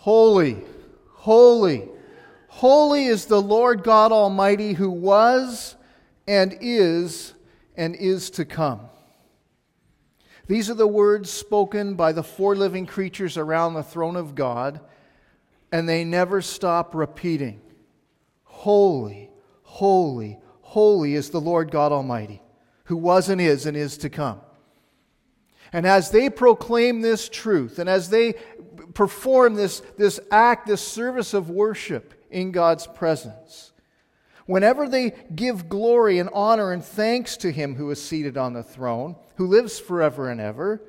Holy, holy, holy is the Lord God Almighty who was and is and is to come. These are the words spoken by the four living creatures around the throne of God, and they never stop repeating Holy, holy, holy is the Lord God Almighty, who was and is and is to come. And as they proclaim this truth, and as they perform this, this act, this service of worship in God's presence. Whenever they give glory and honor and thanks to Him who is seated on the throne, who lives forever and ever,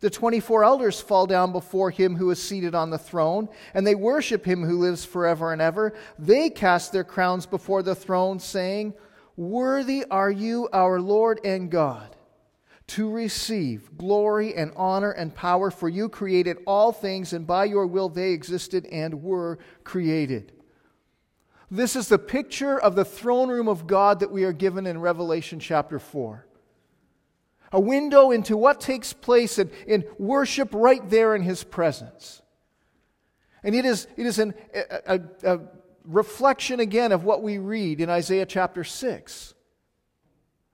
the 24 elders fall down before Him who is seated on the throne, and they worship Him who lives forever and ever. They cast their crowns before the throne, saying, Worthy are you, our Lord and God to receive glory and honor and power, for you created all things, and by your will they existed and were created. This is the picture of the throne room of God that we are given in Revelation chapter 4. A window into what takes place in, in worship right there in His presence. And it is, it is an, a, a, a reflection again of what we read in Isaiah chapter 6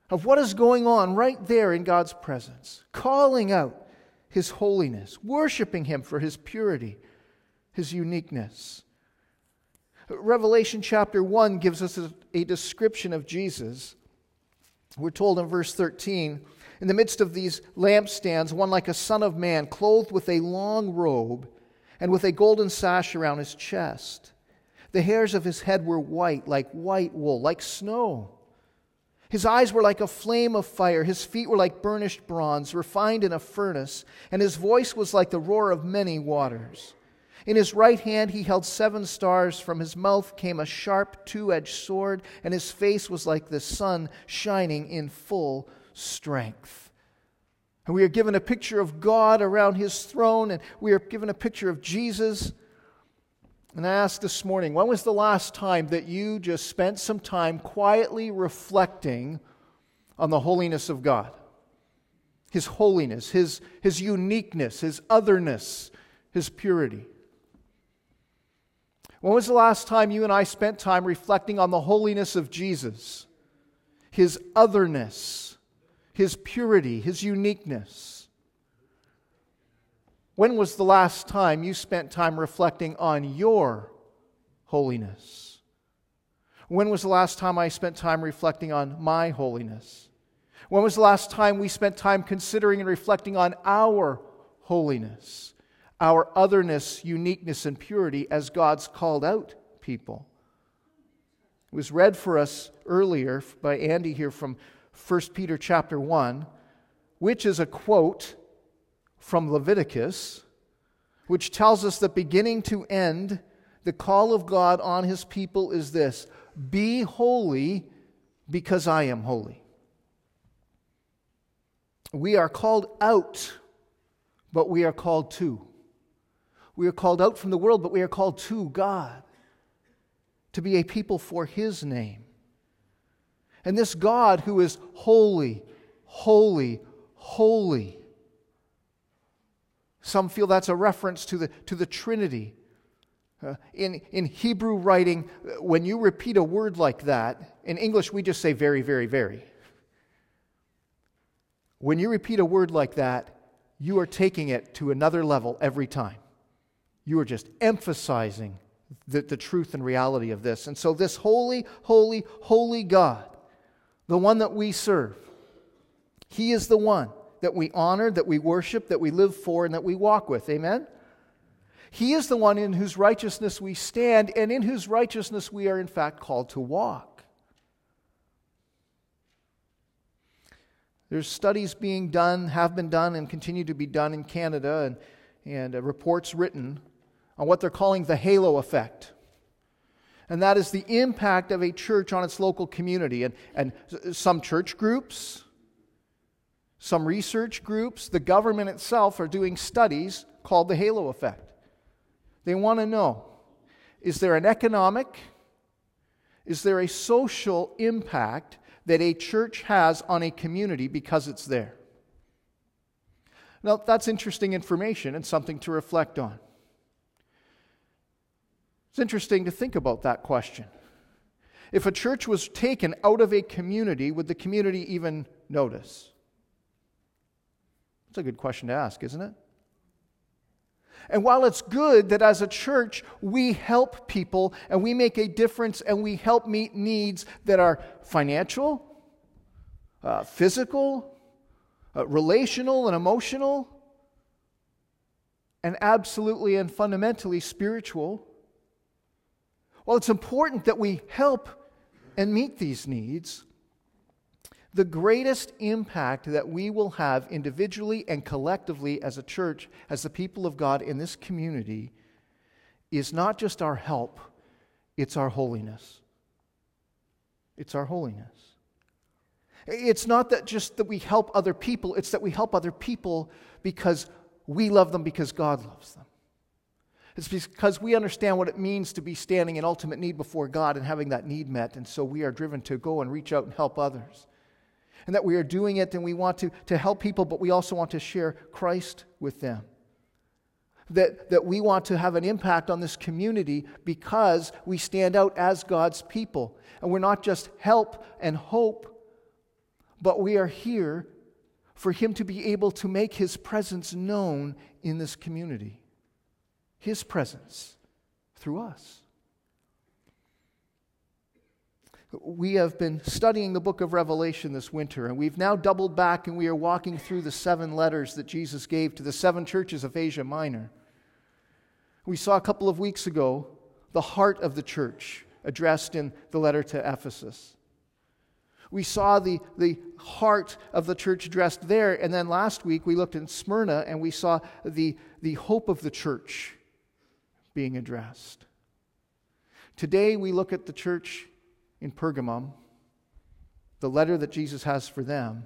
of what is going on right there in God's presence, calling out His holiness, worshiping Him for His purity, His uniqueness. Revelation chapter 1 gives us a, a, description of Jesus. We're told in verse 13 In the midst of these lampstands, one like a son of man, clothed with a long robe and with a golden sash around his chest. The hairs of his head were white, like white wool, like snow his eyes were like a flame of fire, his feet were like burnished bronze, refined in a furnace, and his voice was like the roar of many waters. In his right hand he held seven stars. From his mouth came a sharp two edged sword, and his face was like the sun shining in full strength. And we are given a picture of God around his throne, and we are given a picture of Jesus and I ask this morning, when was the last time that you just spent some time quietly reflecting on the holiness of God? His holiness, His, his uniqueness, His otherness, His purity. When was the last time you and I spent time reflecting on the holiness of Jesus, His otherness, His purity, His uniqueness? When was the last time you spent time reflecting on your holiness? When was the last time I spent time reflecting on my holiness? When was the last time we spent time considering and reflecting on our holiness, our otherness, uniqueness, and purity as God's called out people? It was read for us earlier by Andy here from 1 Peter chapter 1, which is a quote from Leviticus, which tells us that beginning to end, the call of God on his people is this Be holy because I am holy. We are called out, but we are called to. We are called out from the world, but we are called to God to be a people for his name. And this God who is holy, holy, holy some feel that's a reference to the, to the Trinity. Uh, in, in Hebrew writing, when you repeat a word like that, in English we just say very, very, very. When you repeat a word like that, you are taking it to another level every time. You are just emphasizing the, the truth and reality of this. And so, this holy, holy, holy God, the one that we serve, He is the one that we honor, that we worship, that we live for, and that we walk with. Amen? He is the one in whose righteousness we stand, and in whose righteousness we are, in fact, called to walk. There's studies being done, have been done, and continue to be done in Canada, and, and uh, reports written on what they're calling the halo effect. And that is the impact of a church on its local community. And, and some church groups, some research groups, the government itself are doing studies called the halo effect. They want to know is there an economic, is there a social impact that a church has on a community because it's there? Now, that's interesting information and something to reflect on. It's interesting to think about that question. If a church was taken out of a community, would the community even notice? It's a good question to ask, isn't it? And while it's good that as a church we help people and we make a difference and we help meet needs that are financial, uh, physical, uh, relational, and emotional, and absolutely and fundamentally spiritual, while it's important that we help and meet these needs, the greatest impact that we will have individually and collectively as a church, as the people of God in this community, is not just our help, it's our holiness. It's our holiness. It's not that just that we help other people, it's that we help other people because we love them because God loves them. It's because we understand what it means to be standing in ultimate need before God and having that need met, and so we are driven to go and reach out and help others and that we are doing it and we want to, to help people, but we also want to share Christ with them. That, that we want to have an impact on this community because we stand out as God's people. And we're not just help and hope, but we are here for Him to be able to make His presence known in this community. His presence through us. We have been studying the book of Revelation this winter, and we've now doubled back and we are walking through the seven letters that Jesus gave to the seven churches of Asia Minor. We saw a couple of weeks ago the heart of the church addressed in the letter to Ephesus. We saw the, the heart of the church addressed there, and then last week we looked in Smyrna and we saw the, the hope of the church being addressed. Today we look at the church in Pergamum, the letter that Jesus has for them,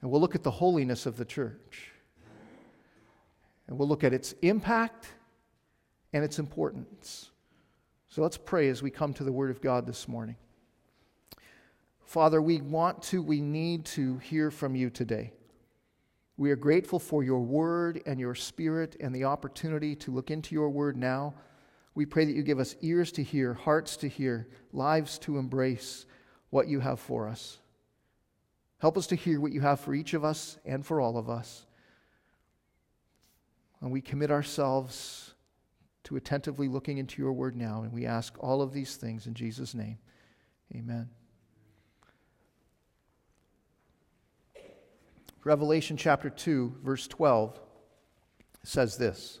and we'll look at the holiness of the church. And we'll look at its impact and its importance. So let's pray as we come to the Word of God this morning. Father, we want to, we need to hear from you today. We are grateful for your Word and your Spirit and the opportunity to look into your Word now. We pray that you give us ears to hear, hearts to hear, lives to embrace what you have for us. Help us to hear what you have for each of us and for all of us. And we commit ourselves to attentively looking into your word now, and we ask all of these things in Jesus' name. Amen. Revelation chapter 2, verse 12 says this.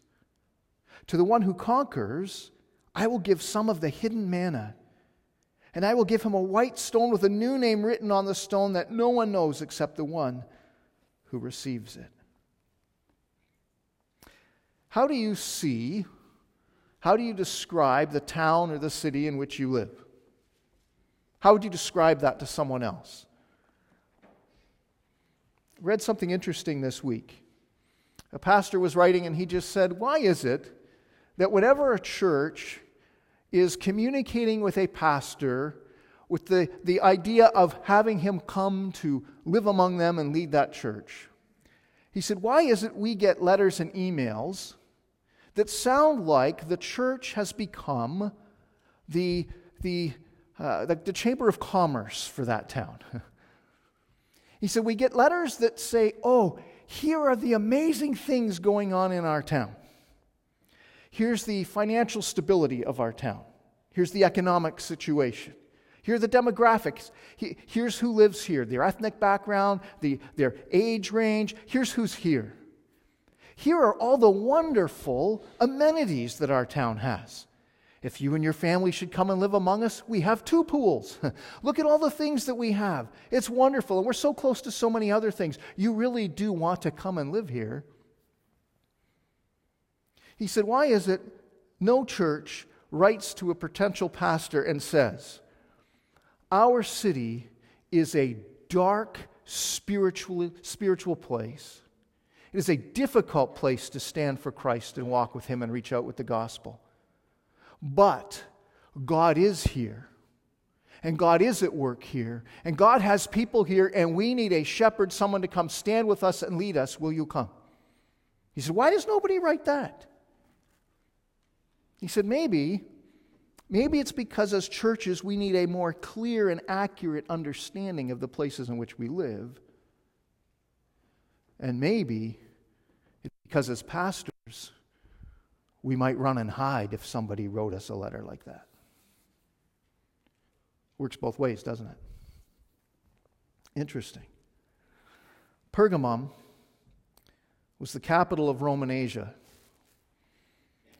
To the one who conquers, I will give some of the hidden manna. And I will give him a white stone with a new name written on the stone that no one knows except the one who receives it. How do you see, how do you describe the town or the city in which you live? How would you describe that to someone else? Read something interesting this week. A pastor was writing and he just said, Why is it that whenever a church is communicating with a pastor with the, the idea of having him come to live among them and lead that church, he said, Why is it we get letters and emails that sound like the church has become the, the, uh, the, the chamber of commerce for that town? he said, We get letters that say, Oh, here are the amazing things going on in our town. Here's the financial stability of our town. Here's the economic situation. Here are the demographics. Here's who lives here, their ethnic background, the, their age range. Here's who's here. Here are all the wonderful amenities that our town has. If you and your family should come and live among us, we have two pools. Look at all the things that we have. It's wonderful, and we're so close to so many other things. You really do want to come and live here. He said, Why is it no church writes to a potential pastor and says, Our city is a dark spiritual, spiritual place. It is a difficult place to stand for Christ and walk with Him and reach out with the gospel. But God is here. And God is at work here. And God has people here, and we need a shepherd, someone to come stand with us and lead us. Will you come? He said, Why does nobody write that? He said, Maybe, maybe it's because as churches we need a more clear and accurate understanding of the places in which we live. And maybe it's because as pastors we might run and hide if somebody wrote us a letter like that. Works both ways, doesn't it? Interesting. Pergamum was the capital of Roman Asia.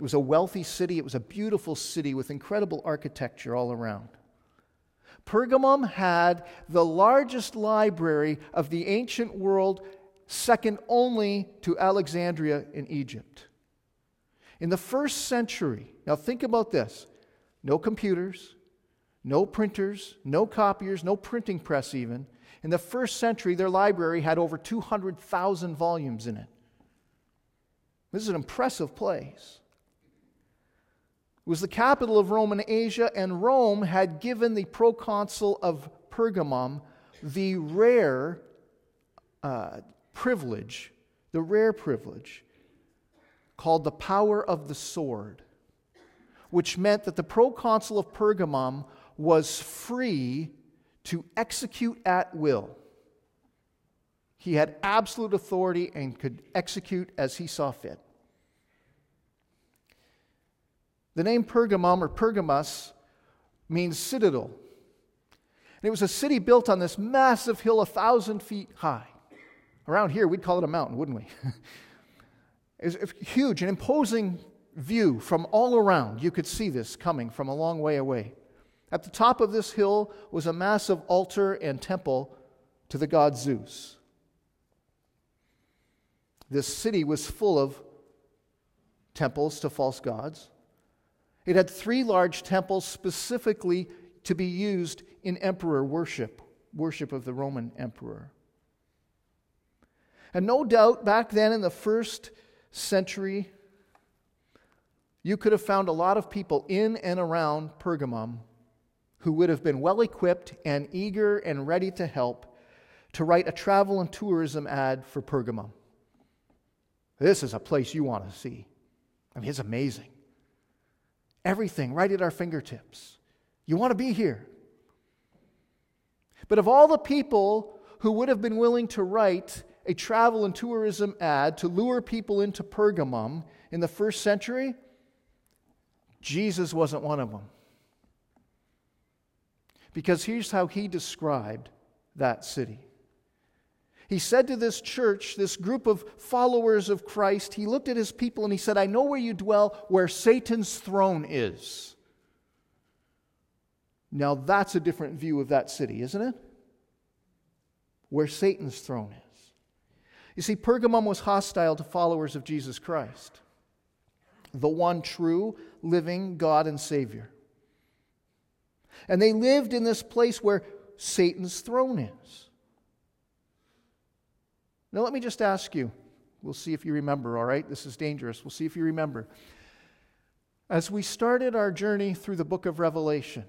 It was a wealthy city, it was a beautiful city with incredible architecture all around. Pergamum had the largest library of the ancient world, second only to Alexandria in Egypt. In the first century, now think about this no computers, no printers, no copiers, no printing press, even. In the first century, their library had over 200,000 volumes in it. This is an impressive place. It was the capital of Roman Asia, and Rome had given the proconsul of Pergamum the rare uh, privilege, the rare privilege called the power of the sword, which meant that the proconsul of Pergamum was free to execute at will. He had absolute authority and could execute as he saw fit. The name Pergamum or Pergamus means citadel. And it was a city built on this massive hill, a thousand feet high. Around here, we'd call it a mountain, wouldn't we? is huge, and imposing view from all around. You could see this coming from a long way away. At the top of this hill was a massive altar and temple to the god Zeus. This city was full of temples to false gods. It had three large temples specifically to be used in emperor worship, worship of the Roman emperor. And no doubt back then in the first century, you could have found a lot of people in and around Pergamum who would have been well equipped and eager and ready to help to write a travel and tourism ad for Pergamum. This is a place you want to see. I mean, it's amazing. Everything right at our fingertips. You want to be here. But of all the people who would have been willing to write a travel and tourism ad to lure people into Pergamum in the first century, Jesus wasn't one of them. Because here's how he described that city. He said to this church, this group of followers of Christ, he looked at his people and he said, I know where you dwell, where Satan's throne is. Now that's a different view of that city, isn't it? Where Satan's throne is. You see, Pergamum was hostile to followers of Jesus Christ, the one true, living God and Savior. And they lived in this place where Satan's throne is. Now, let me just ask you. We'll see if you remember, all right? This is dangerous. We'll see if you remember. As we started our journey through the book of Revelation,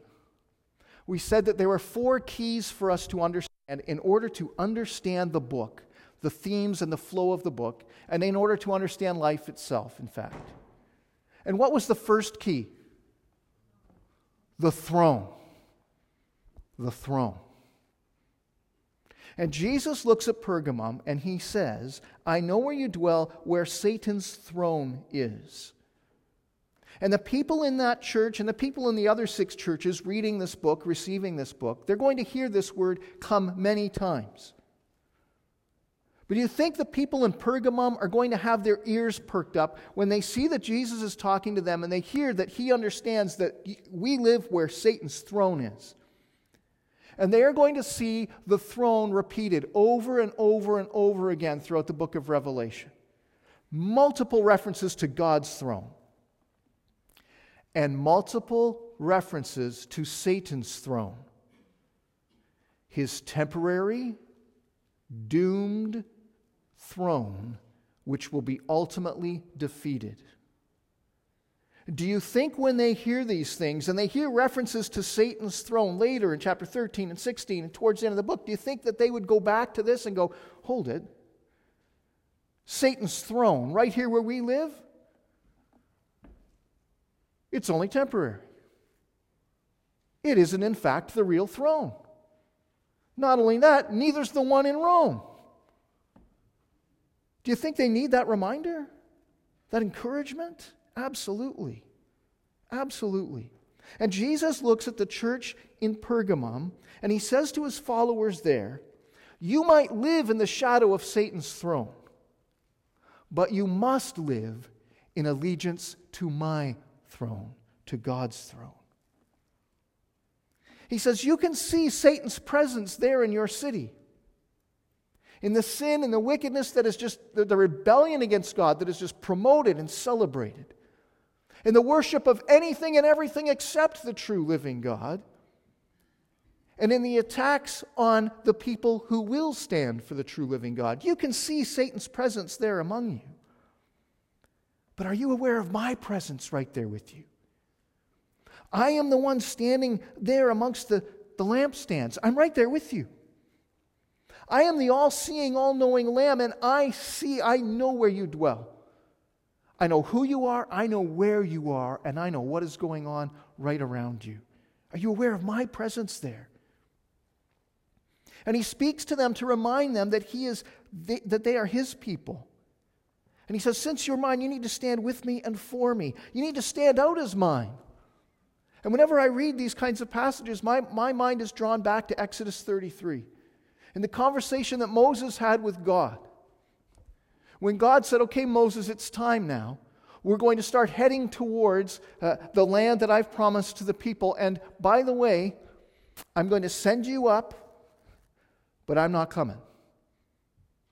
we said that there were four keys for us to understand in order to understand the book the themes and the flow of the book, and in order to understand life itself, in fact. And what was the first key? The throne. The throne. And Jesus looks at Pergamum and he says, I know where you dwell, where Satan's throne is. And the people in that church and the people in the other six churches reading this book, receiving this book, they're going to hear this word come many times. But do you think the people in Pergamum are going to have their ears perked up when they see that Jesus is talking to them and they hear that he understands that we live where Satan's throne is? And they are going to see the throne repeated over and over and over again throughout the book of Revelation. Multiple references to God's throne, and multiple references to Satan's throne. His temporary, doomed throne, which will be ultimately defeated. Do you think when they hear these things and they hear references to Satan's throne later in chapter 13 and 16 and towards the end of the book, do you think that they would go back to this and go, hold it? Satan's throne, right here where we live, it's only temporary. It isn't, in fact, the real throne. Not only that, neither's the one in Rome. Do you think they need that reminder? That encouragement? Absolutely. Absolutely. And Jesus looks at the church in Pergamum and he says to his followers there, You might live in the shadow of Satan's throne, but you must live in allegiance to my throne, to God's throne. He says, You can see Satan's presence there in your city in the sin and the wickedness that is just the, rebellion against God that is just promoted and celebrated, in the worship of anything and everything except the true living God, and in the attacks on the people who will stand for the true living God. You can see Satan's presence there among you. But are you aware of my presence right there with you? I am the one standing there amongst the, the lampstands. I'm right there with you. I am the all seeing, all knowing Lamb, and I see, I know where you dwell. I know who you are, I know where you are, and I know what is going on right around you. Are you aware of my presence there? And he speaks to them to remind them that, he is, that they are his people. And he says, Since you're mine, you need to stand with me and for me. You need to stand out as mine. And whenever I read these kinds of passages, my, my mind is drawn back to Exodus 33 in the conversation that Moses had with God. When God said, Okay, Moses, it's time now. We're going to start heading towards uh, the land that I've promised to the people. And by the way, I'm going to send you up, but I'm not coming.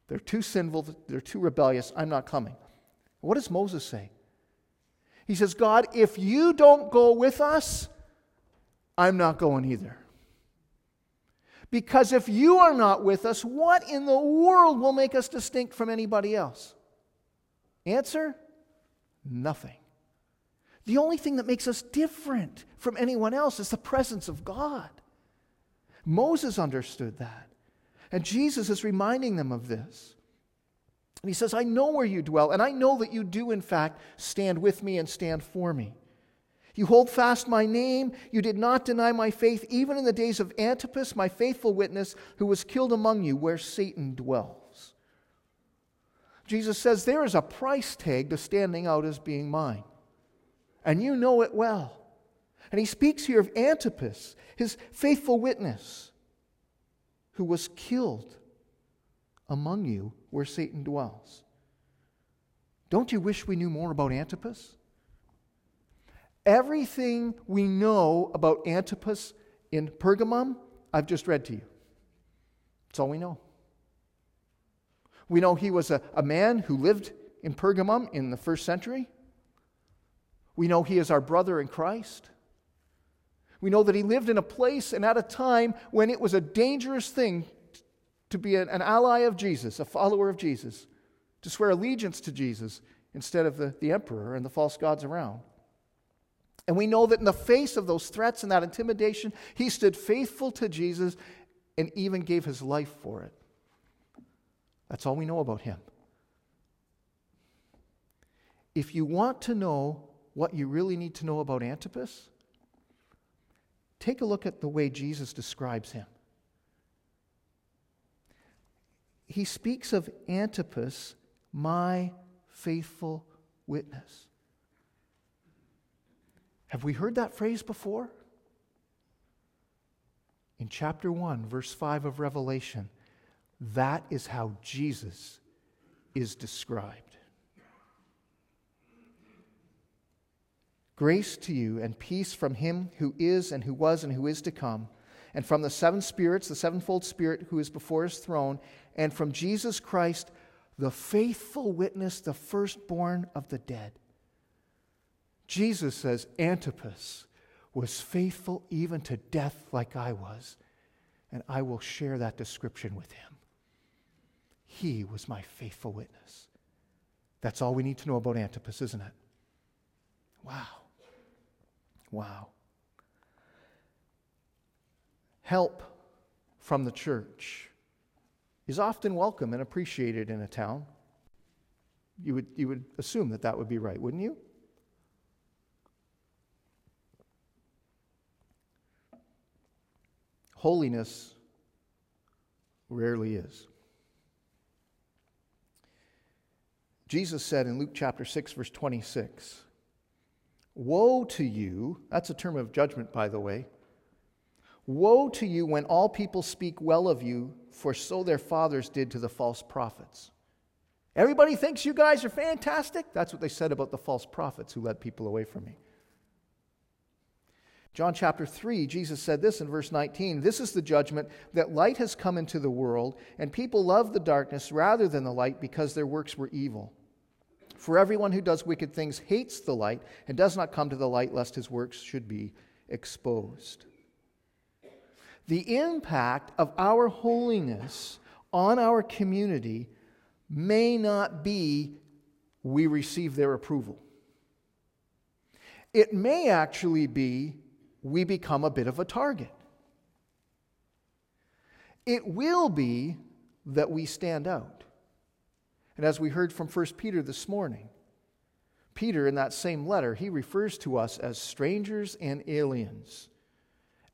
They're too sinful, they're too rebellious. I'm not coming. What does Moses say? He says, God, if you don't go with us, I'm not going either. Because if you are not with us, what in the world will make us distinct from anybody else? Answer nothing. The only thing that makes us different from anyone else is the presence of God. Moses understood that. And Jesus is reminding them of this. And he says, I know where you dwell, and I know that you do, in fact, stand with me and stand for me. You hold fast my name. You did not deny my faith, even in the days of Antipas, my faithful witness, who was killed among you, where Satan dwells. Jesus says there is a price tag to standing out as being mine. And you know it well. And he speaks here of Antipas, his faithful witness, who was killed among you where Satan dwells. Don't you wish we knew more about Antipas? Everything we know about Antipas in Pergamum, I've just read to you. That's all we know. We know he was a, a man who lived in Pergamum in the first century. We know he is our brother in Christ. We know that he lived in a place and at a time when it was a dangerous thing to be an, ally of Jesus, a follower of Jesus, to swear allegiance to Jesus instead of the, the emperor and the false gods around. And we know that in the face of those threats and that intimidation, he stood faithful to Jesus and even gave his life for it. That's all we know about him. If you want to know what you really need to know about Antipas, take a look at the way Jesus describes him. He speaks of Antipas, my faithful witness. Have we heard that phrase before? In chapter 1, verse 5 of Revelation, that is how Jesus is described. Grace to you and peace from him who is and who was and who is to come, and from the seven spirits, the sevenfold spirit who is before his throne, and from Jesus Christ, the faithful witness, the firstborn of the dead. Jesus says, Antipas was faithful even to death like I was, and I will share that description with him. He was my faithful witness. That's all we need to know about Antipas, isn't it? Wow. Wow. Help from the church is often welcome and appreciated in a town. You would, you would assume that that would be right, wouldn't you? Holiness rarely is. Jesus said in Luke chapter 6, verse 26, Woe to you, that's a term of judgment, by the way. Woe to you when all people speak well of you, for so their fathers did to the false prophets. Everybody thinks you guys are fantastic. That's what they said about the false prophets who led people away from me. John chapter 3, Jesus said this in verse 19 This is the judgment that light has come into the world, and people love the darkness rather than the light because their works were evil. For everyone who does wicked things hates the light and does not come to the light lest his works should be exposed. The impact of our holiness on our community may not be we receive their approval. It may actually be we become a bit of a target. It will be that we stand out. And as we heard from 1 Peter this morning, Peter, in that same letter, he refers to us as strangers and aliens,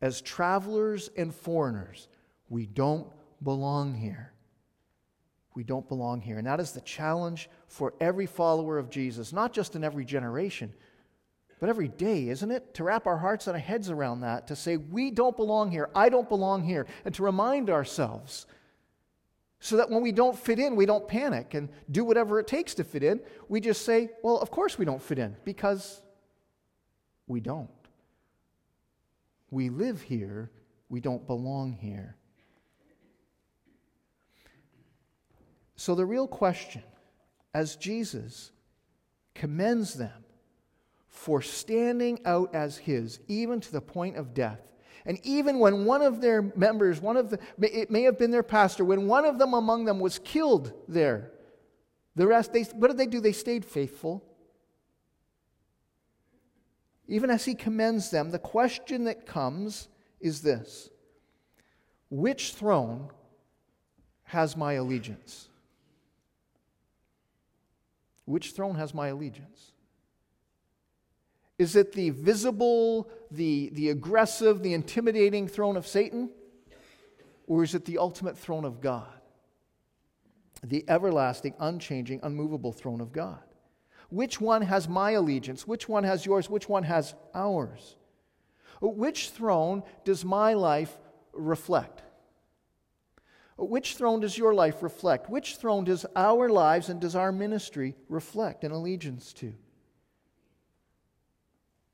as travelers and foreigners. We don't belong here. We don't belong here. And that is the challenge for every follower of Jesus, not just in every generation, but every day, isn't it? To wrap our hearts and our heads around that, to say, we don't belong here, I don't belong here, and to remind ourselves so that when we don't fit in, we don't panic and do whatever it takes to fit in. We just say, well, of course we don't fit in, because we don't. We live here, we don't belong here. So the real question, as Jesus commends them for standing out as His, even to the point of death, and even when one of their members, one of the, it may have been their pastor, when one of them among them was killed there, the rest, they, what did they do? They stayed faithful. Even as he commends them, the question that comes is this Which throne has my allegiance? Which throne has my allegiance? Is it the visible, the, the aggressive, the intimidating throne of Satan? Or is it the ultimate throne of God? The everlasting, unchanging, unmovable throne of God. Which one has my allegiance? Which one has yours? Which one has ours? Which throne does my life reflect? Which throne does your life reflect? Which throne does our lives and does our ministry reflect an allegiance to?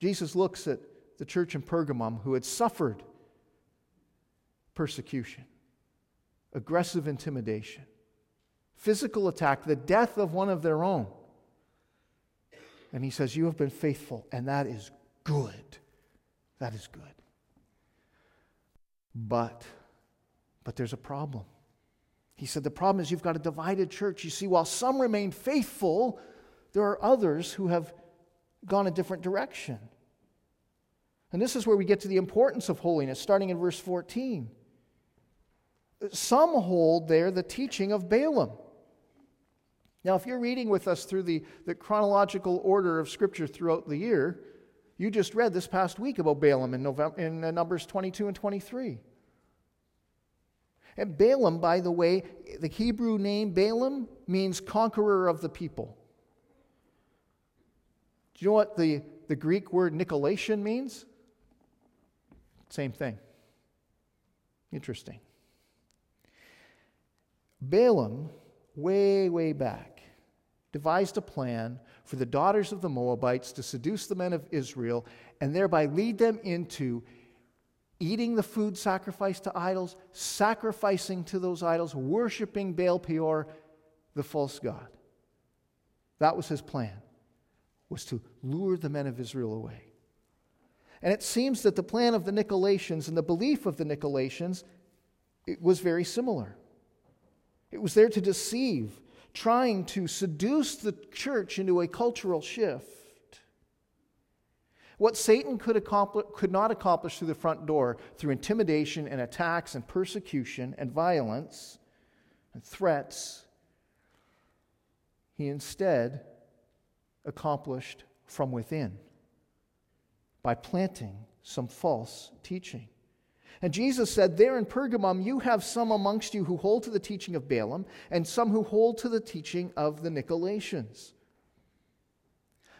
Jesus looks at the church in Pergamum who had suffered persecution, aggressive intimidation, physical attack, the death of one of their own. And he says, You have been faithful, and that is good. That is good. But, but there's a problem. He said, The problem is you've got a divided church. You see, while some remain faithful, there are others who have gone a different direction. And this is where we get to the importance of holiness, starting in verse 14. Some hold there the teaching of Balaam. Now, if you're reading with us through the, the chronological order of Scripture throughout the year, you just read this past week about Balaam in, November, in uh, Numbers 22 and 23. And Balaam, by the way, the Hebrew name Balaam means conqueror of the people. Do you know what the, the Greek word Nicolaitan means? Same thing. Interesting. Balaam, way, way back, devised a plan for the daughters of the Moabites to seduce the men of Israel and thereby lead them into eating the food sacrificed to idols, sacrificing to those idols, worshiping Baal Peor, the false god. That was his plan, was to lure the men of Israel away. And it seems that the plan of the Nicolaitans and the belief of the Nicolaitans it was very similar. It was there to deceive, trying to seduce the church into a cultural shift. What Satan could, accomplish, could not accomplish through the front door, through intimidation and attacks and persecution and violence and threats, he instead accomplished from within by planting some false teaching. And Jesus said, There in Pergamum, you have some amongst you who hold to the teaching of Balaam, and some who hold to the teaching of the Nicolaitans.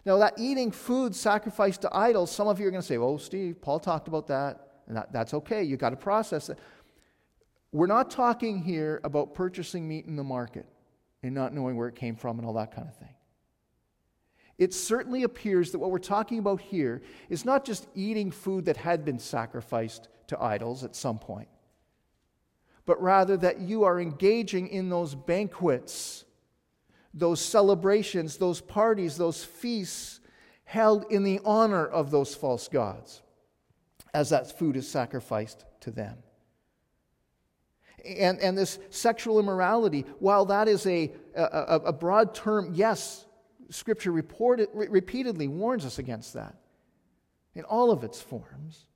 Now, that eating food sacrificed to idols, some of you are going to say, Oh, Steve, Paul talked about that, and that, that's okay. You've got to process it. We're not talking here about purchasing meat in the market and not knowing where it came from and all that kind of thing. It certainly appears that what we're talking about here is not just eating food that had been sacrificed to idols at some point, but rather that you are engaging in those banquets, those celebrations, those parties, those feasts held in the honor of those false gods, as that food is sacrificed to them. And, and this sexual immorality, while that is a, a, a broad term, yes, Scripture reported, repeatedly warns us against that in all of its forms.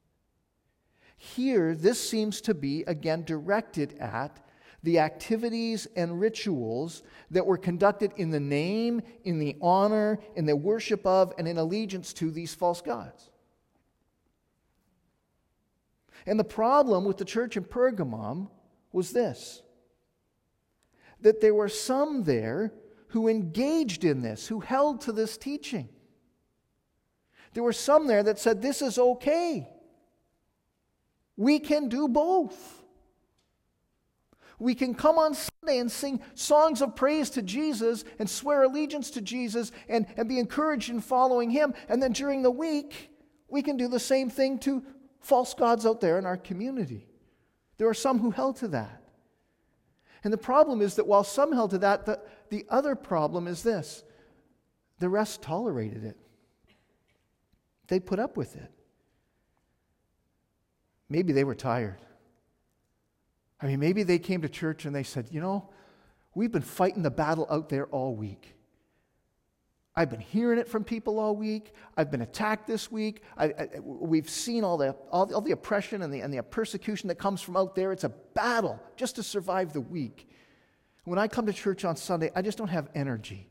Here, this seems to be again directed at the activities and rituals that were conducted in the name, in the honor, in the worship of, and in allegiance to these false gods. And the problem with the church in Pergamum was this that there were some there who engaged in this, who held to this teaching. There were some there that said, This is okay. We can do both. We can come on Sunday and sing songs of praise to Jesus and swear allegiance to Jesus and, and be encouraged in following Him. And then during the week, we can do the same thing to false gods out there in our community. There are some who held to that. And the problem is that while some held to that, the, the other problem is this the rest tolerated it, they put up with it. Maybe they were tired. I mean, maybe they came to church and they said, You know, we've been fighting the battle out there all week. I've been hearing it from people all week. I've been attacked this week. I, I, we've seen all the, all, all the oppression and the, and the persecution that comes from out there. It's a battle just to survive the week. When I come to church on Sunday, I just don't have energy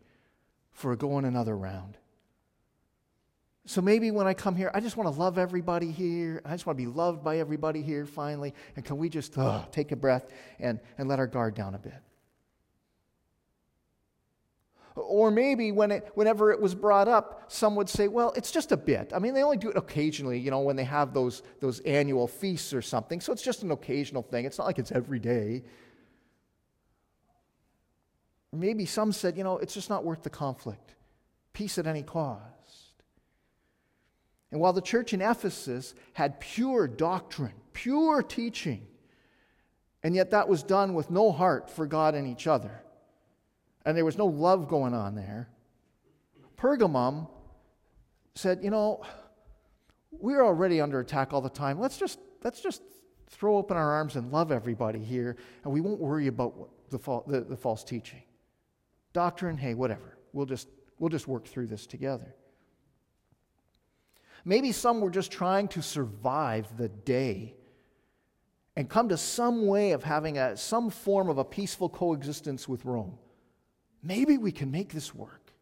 for going another round. So maybe when I come here, I just want to love everybody here. I just want to be loved by everybody here finally. And can we just uh, take a breath and, and let our guard down a bit? Or maybe when it, whenever it was brought up, some would say, well, it's just a bit. I mean, they only do it occasionally, you know, when they have those, those annual feasts or something. So it's just an occasional thing. It's not like it's every day. Maybe some said, you know, it's just not worth the conflict. Peace at any cost. And while the church in Ephesus had pure doctrine, pure teaching, and yet that was done with no heart for God and each other, and there was no love going on there, Pergamum said, you know, we're already under attack all the time. Let's just, let's just throw open our arms and love everybody here, and we won't worry about the, the, the false teaching. Doctrine, hey, whatever. We'll just, we'll just work through this together. Maybe some were just trying to survive the day and come to some way of having a, some form of a peaceful coexistence with Rome. Maybe we can make this work.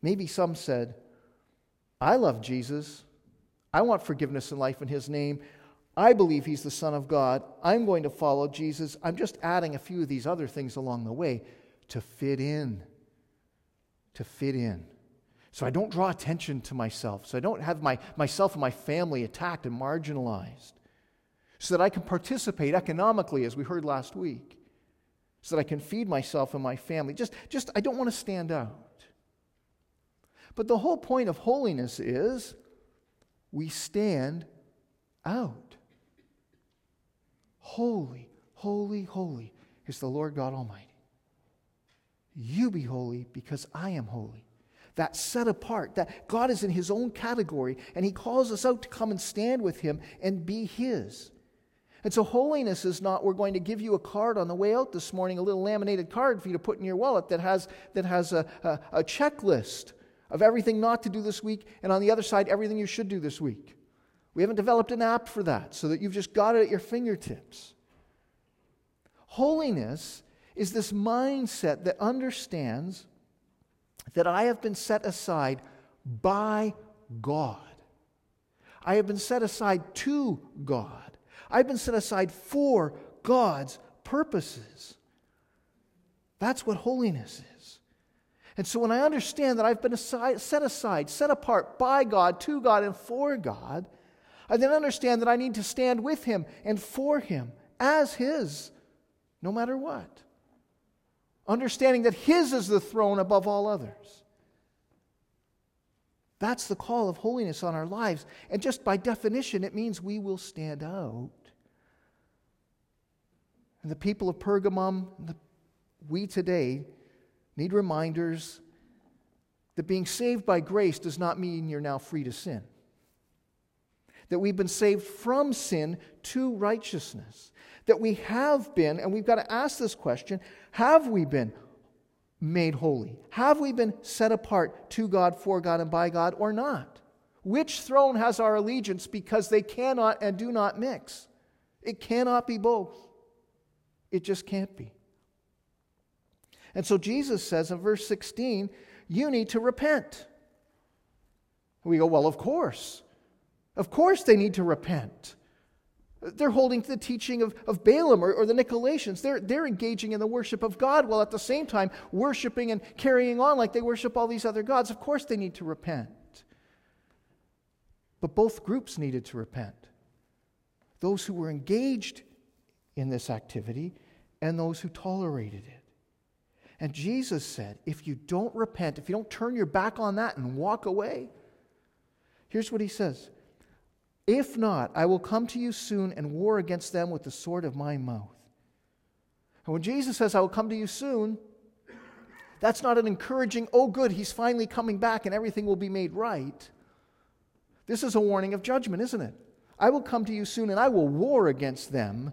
Maybe some said, I love Jesus. I want forgiveness and life in his name. I believe he's the Son of God. I'm going to follow Jesus. I'm just adding a few of these other things along the way to fit in. To fit in. So I don't draw attention to myself. So I don't have my, myself and my family attacked and marginalized. So that I can participate economically, as we heard last week. So that I can feed myself and my family. Just, just I don't want to stand out. But the whole point of holiness is we stand out. Holy, holy, holy is the Lord God Almighty. You be holy because I am holy. That set apart, that God is in His own category, and He calls us out to come and stand with Him and be His. And so, holiness is not, we're going to give you a card on the way out this morning, a little laminated card for you to put in your wallet that has, that has a, a, a checklist of everything not to do this week, and on the other side, everything you should do this week. We haven't developed an app for that so that you've just got it at your fingertips. Holiness is this mindset that understands that I have been set aside by God. I have been set aside to God. I've been set aside for God's purposes. That's what holiness is. And so when I understand that I've been aside, set aside, set apart by God, to God, and for God, I then understand that I need to stand with Him and for Him as His, no matter what understanding that His is the throne above all others. That's the call of holiness on our lives. And just by definition, it means we will stand out. And the people of Pergamum, we today, need reminders that being saved by grace does not mean you're now free to sin. That we've been saved from sin to righteousness that we have been, and we've got to ask this question have we been made holy? Have we been set apart to God, for God, and by God, or not? Which throne has our allegiance because they cannot and do not mix? It cannot be both. It just can't be. And so Jesus says in verse 16, you need to repent. We go, well, of course. Of course they need to repent. They're holding to the teaching of, of Balaam or, or the Nicolaitans. They're, they're engaging in the worship of God while at the same time worshiping and carrying on like they worship all these other gods. Of course, they need to repent. But both groups needed to repent those who were engaged in this activity and those who tolerated it. And Jesus said, if you don't repent, if you don't turn your back on that and walk away, here's what he says if not, I will come to you soon and war against them with the sword of my mouth. And when Jesus says, I will come to you soon, that's not an encouraging, oh, good, he's finally coming back and everything will be made right. This is a warning of judgment, isn't it? I will come to you soon and I will war against them.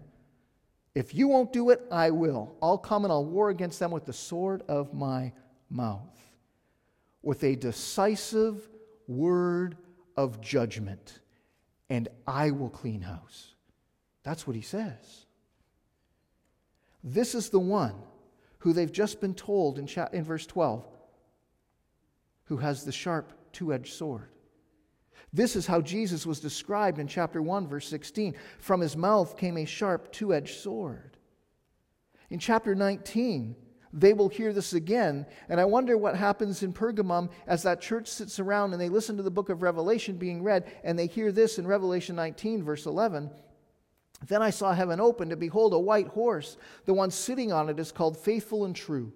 If you won't do it, I will. I'll come and I'll war against them with the sword of my mouth, with a decisive word of judgment and I will clean house. That's what he says. This is the one who they've just been told in, cha- in verse 12 who has the sharp two edged sword. This is how Jesus was described in chapter 1, verse 16. From his mouth came a sharp two edged sword. In chapter 19, they will hear this again. And I wonder what happens in Pergamum as that church sits around and they listen to the book of Revelation being read and they hear this in Revelation 19, verse 11. Then I saw heaven open, to behold, a white horse. The one sitting on it is called Faithful and True.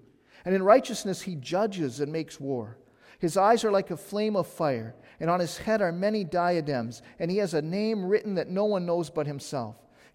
And in righteousness he judges and makes war. His eyes are like a flame of fire, and on his head are many diadems, and he has a name written that no one knows but himself.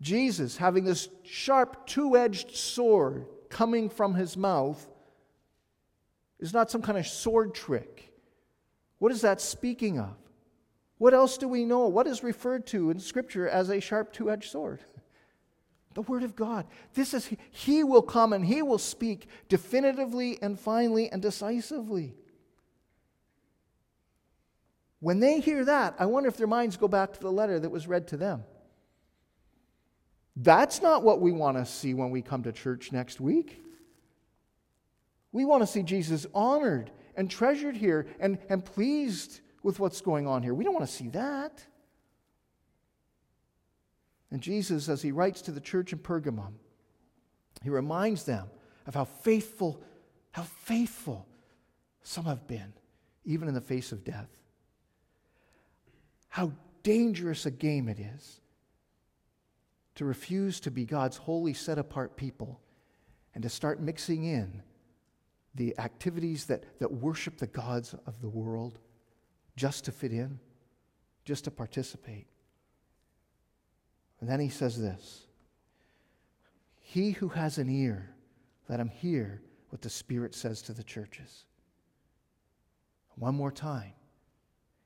Jesus, having this sharp two edged sword coming from his mouth, is not some kind of sword trick. What is that speaking of? What else do we know? What is referred to in Scripture as a sharp two edged sword? The Word of God. This is, He will come and He will speak definitively and finally and decisively. When they hear that, I wonder if their minds go back to the letter that was read to them. That's not what we want to see when we come to church next week. We want to see Jesus honored and treasured here and, and pleased with what's going on here. We don't want to see that. And Jesus, as he writes to the church in Pergamum, he reminds them of how faithful, how faithful some have been, even in the face of death. How dangerous a game it is to refuse to be God's holy, set apart people and to start mixing in the activities that, that worship the gods of the world just to fit in, just to participate. And then he says this He who has an ear, let him hear what the Spirit says to the churches. One more time,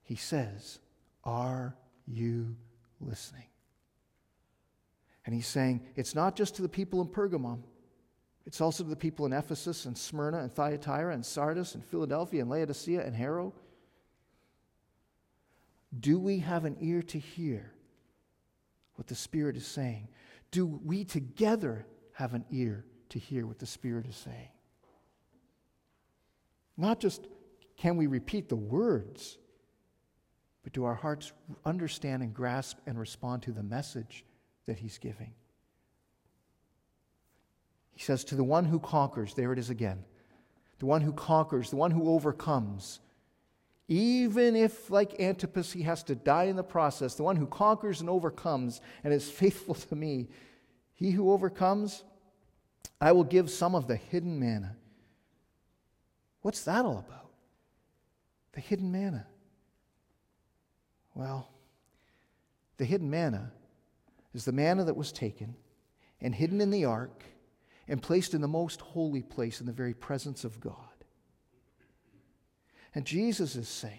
he says, Are you listening? And he's saying, It's not just to the people in Pergamum. It's also to the people in Ephesus and Smyrna and Thyatira and Sardis and Philadelphia and Laodicea and Harrow. Do we have an ear to hear what the Spirit is saying? Do we together have an ear to hear what the Spirit is saying? Not just can we repeat the words, but do our hearts understand and grasp and respond to the message that He's giving? He says, To the one who conquers, there it is again, the one who conquers, the one who overcomes, even if, like Antipas, he has to die in the process, the one who conquers and overcomes and is faithful to me, he who overcomes, I will give some of the hidden manna. What's that all about? The hidden manna. Well, the hidden manna is the manna that was taken and hidden in the ark and placed in the most holy place in the very presence of God. And Jesus is saying,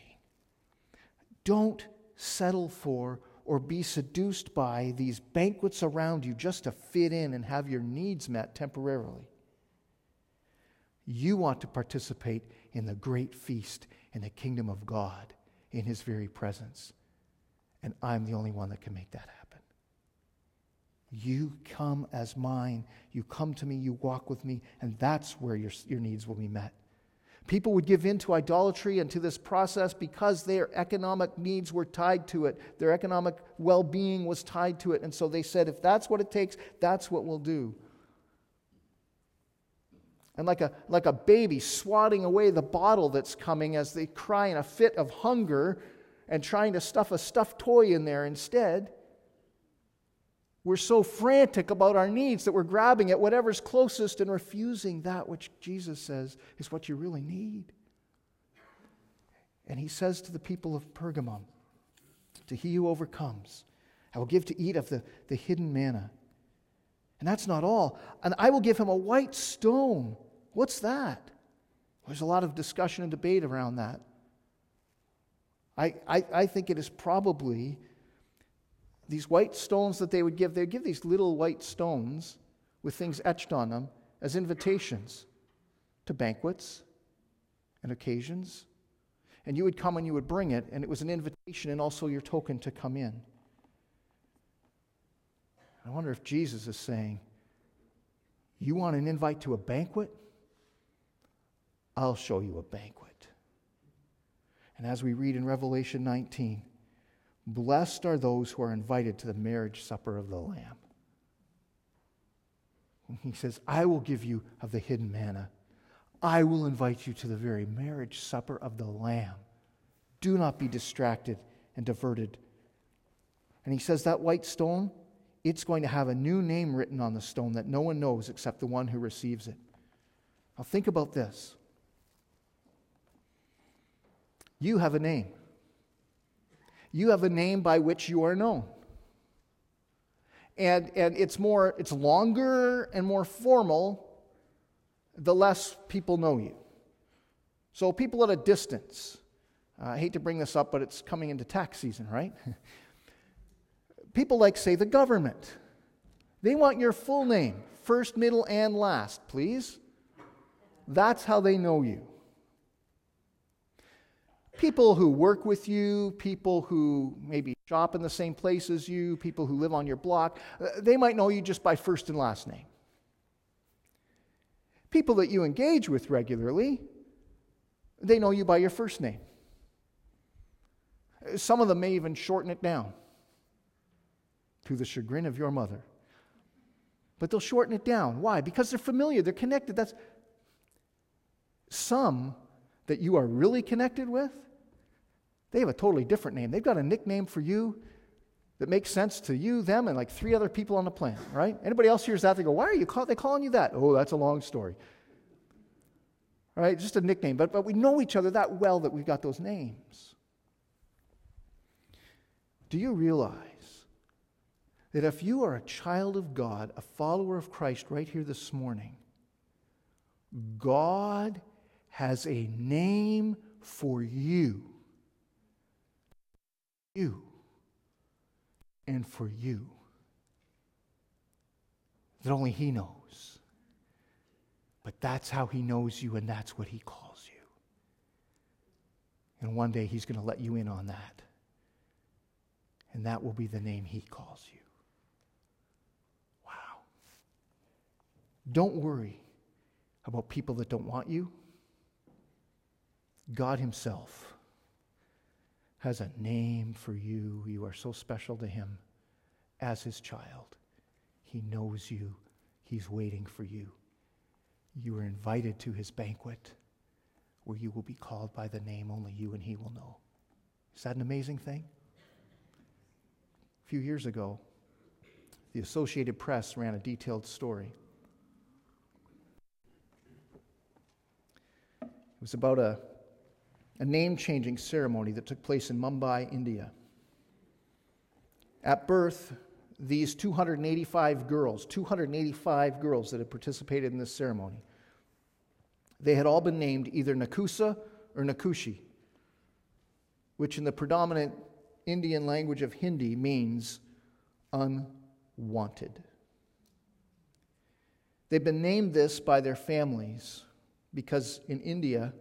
don't settle for or be seduced by these banquets around you just to fit in and have your needs met temporarily. You want to participate in the great feast in the kingdom of God in His very presence. And I'm the only one that can make that happen. You come as mine. You come to me, you walk with me, and that's where your, your needs will be met. People would give in to idolatry and to this process because their economic needs were tied to it. Their economic well being was tied to it. And so they said, if that's what it takes, that's what we'll do. And like a, like a baby swatting away the bottle that's coming as they cry in a fit of hunger and trying to stuff a stuffed toy in there instead. We're so frantic about our needs that we're grabbing at whatever's closest and refusing that which Jesus says is what you really need. And he says to the people of Pergamum, To he who overcomes, I will give to eat of the, the hidden manna. And that's not all. And I will give him a white stone. What's that? There's a lot of discussion and debate around that. I, I, I think it is probably these white stones that they would give, they'd give these little white stones with things etched on them as invitations to banquets and occasions. And you would come and you would bring it, and it was an invitation and also your token to come in. I wonder if Jesus is saying, You want an invite to a banquet? I'll show you a banquet. And as we read in Revelation 19, Blessed are those who are invited to the marriage supper of the Lamb. And he says, I will give you of the hidden manna. I will invite you to the very marriage supper of the Lamb. Do not be distracted and diverted. And he says, That white stone, it's going to have a new name written on the stone that no one knows except the one who receives it. Now, think about this. You have a name you have a name by which you are known. And, and it's more, it's longer and more formal the less people know you. So people at a distance, uh, I hate to bring this up, but it's coming into tax season, right? people like, say, the government. They want your full name, first, middle, and last, please. That's how they know you. People who work with you, people who maybe shop in the same place as you, people who live on your block, uh, they might know you just by first and last name. People that you engage with regularly, they know you by your first name. Some of them may even shorten it down to the chagrin of your mother. But they'll shorten it down. Why? Because they're familiar, they're connected. That's some that you are really connected with, they have a totally different name. They've got a nickname for you that makes sense to you, them, and like three other people on the planet, right? Anybody else hears that, they go, Why are you call- they calling you that? Oh, that's a long story. Right? Just a nickname. But, but we know each other that well that we've got those names. Do you realize that if you are a child of God, a follower of Christ right here this morning, God has a name for you. You. And for you. That only He knows. But that's how He knows you, and that's what He calls you. And one day He's going to let you in on that. And that will be the name He calls you. Wow. Don't worry about people that don't want you. God Himself has a name for you. You are so special to Him as His child. He knows you, He's waiting for you. You are invited to His banquet where you will be called by the name only you and He will know. Is that an amazing thing? A few years ago, the Associated Press ran a detailed story. It was about a a name changing ceremony that took place in Mumbai, India. At birth, these 285 girls, 285 girls that had participated in this ceremony, they had all been named either Nakusa or Nakushi, which in the predominant Indian language of Hindi means unwanted. They've been named this by their families because in India,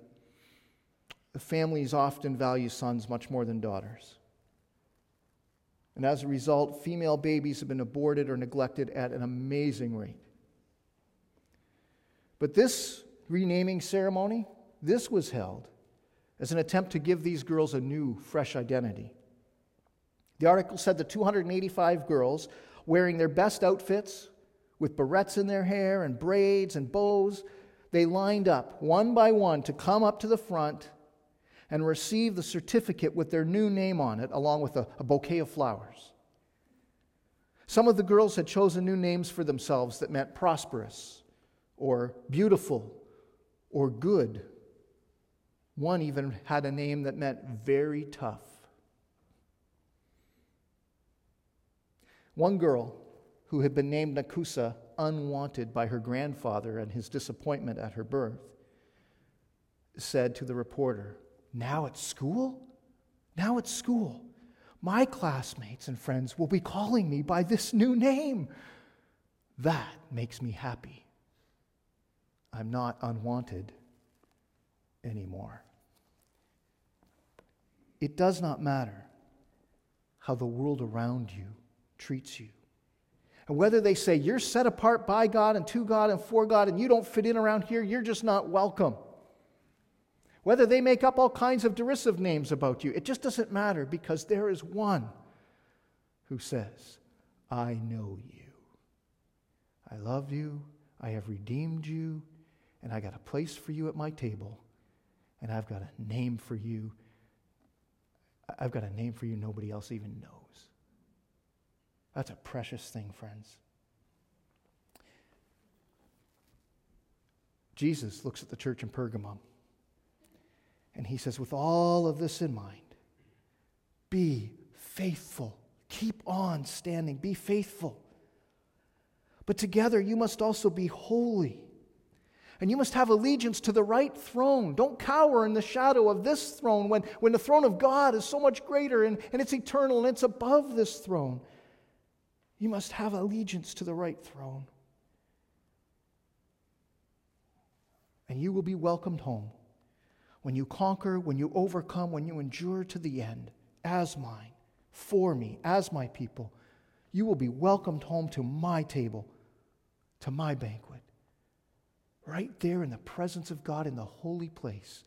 families often value sons much more than daughters. And as a result, female babies have been aborted or neglected at an amazing rate. But this renaming ceremony, this was held as an attempt to give these girls a new, fresh identity. The article said the 285 girls, wearing their best outfits, with barrettes in their hair and braids and bows, they lined up one by one to come up to the front and receive the certificate with their new name on it, along with a, a bouquet of flowers. Some of the girls had chosen new names for themselves that meant prosperous, or beautiful, or good. One even had a name that meant very tough. One girl who had been named Nakusa, unwanted by her grandfather and his disappointment at her birth, said to the reporter, now at school? Now at school, my classmates and friends will be calling me by this new name. That makes me happy. I'm not unwanted anymore. It does not matter how the world around you treats you. And whether they say you're set apart by God and to God and for God and you don't fit in around here, you're just not welcome. Whether they make up all kinds of derisive names about you, it just doesn't matter because there is one who says, I know you. I love you. I have redeemed you. And I got a place for you at my table. And I've got a name for you. I've got a name for you nobody else even knows. That's a precious thing, friends. Jesus looks at the church in Pergamum and he says, with all of this in mind, be faithful. Keep on standing. Be faithful. But together, you must also be holy. And you must have allegiance to the right throne. Don't cower in the shadow of this throne when, when the throne of God is so much greater and, and it's eternal and it's above this throne. You must have allegiance to the right throne. And you will be welcomed home when you conquer, when you overcome, when you endure to the end, as mine, for me, as my people, you will be welcomed home to my table, to my banquet. Right there in the presence of God in the holy place,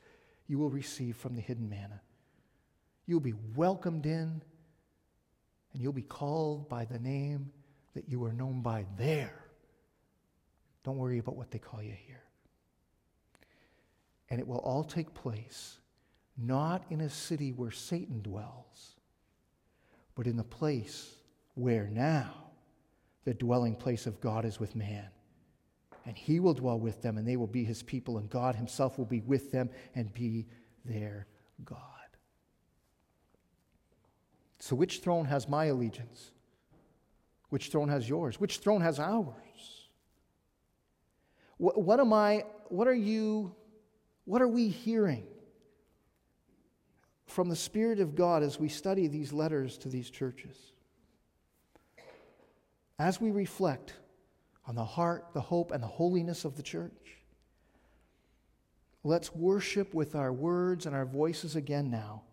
you will receive from the hidden manna. You'll be welcomed in, and you'll be called by the name that you are known by there. Don't worry about what they call you here. And it will all take place not in a city where Satan dwells, but in the place where now the dwelling place of God is with man. And he will dwell with them, and they will be his people, and God himself will be with them and be their God. So, which throne has my allegiance? Which throne has yours? Which throne has ours? What, what am I, what are you, what are we hearing from the Spirit of God as we study these letters to these churches? As we reflect on the heart, the hope, and the holiness of the church, let's worship with our words and our voices again now.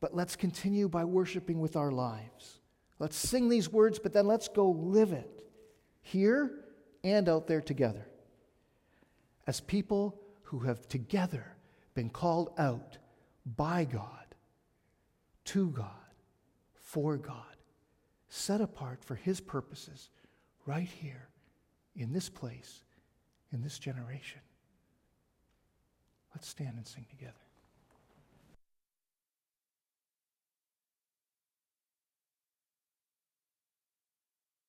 But let's continue by worshiping with our lives. Let's sing these words, but then let's go live it here and out there together as people who have together been called out by God, to God, for God, set apart for His purposes right here in this place, in this generation. Let's stand and sing together.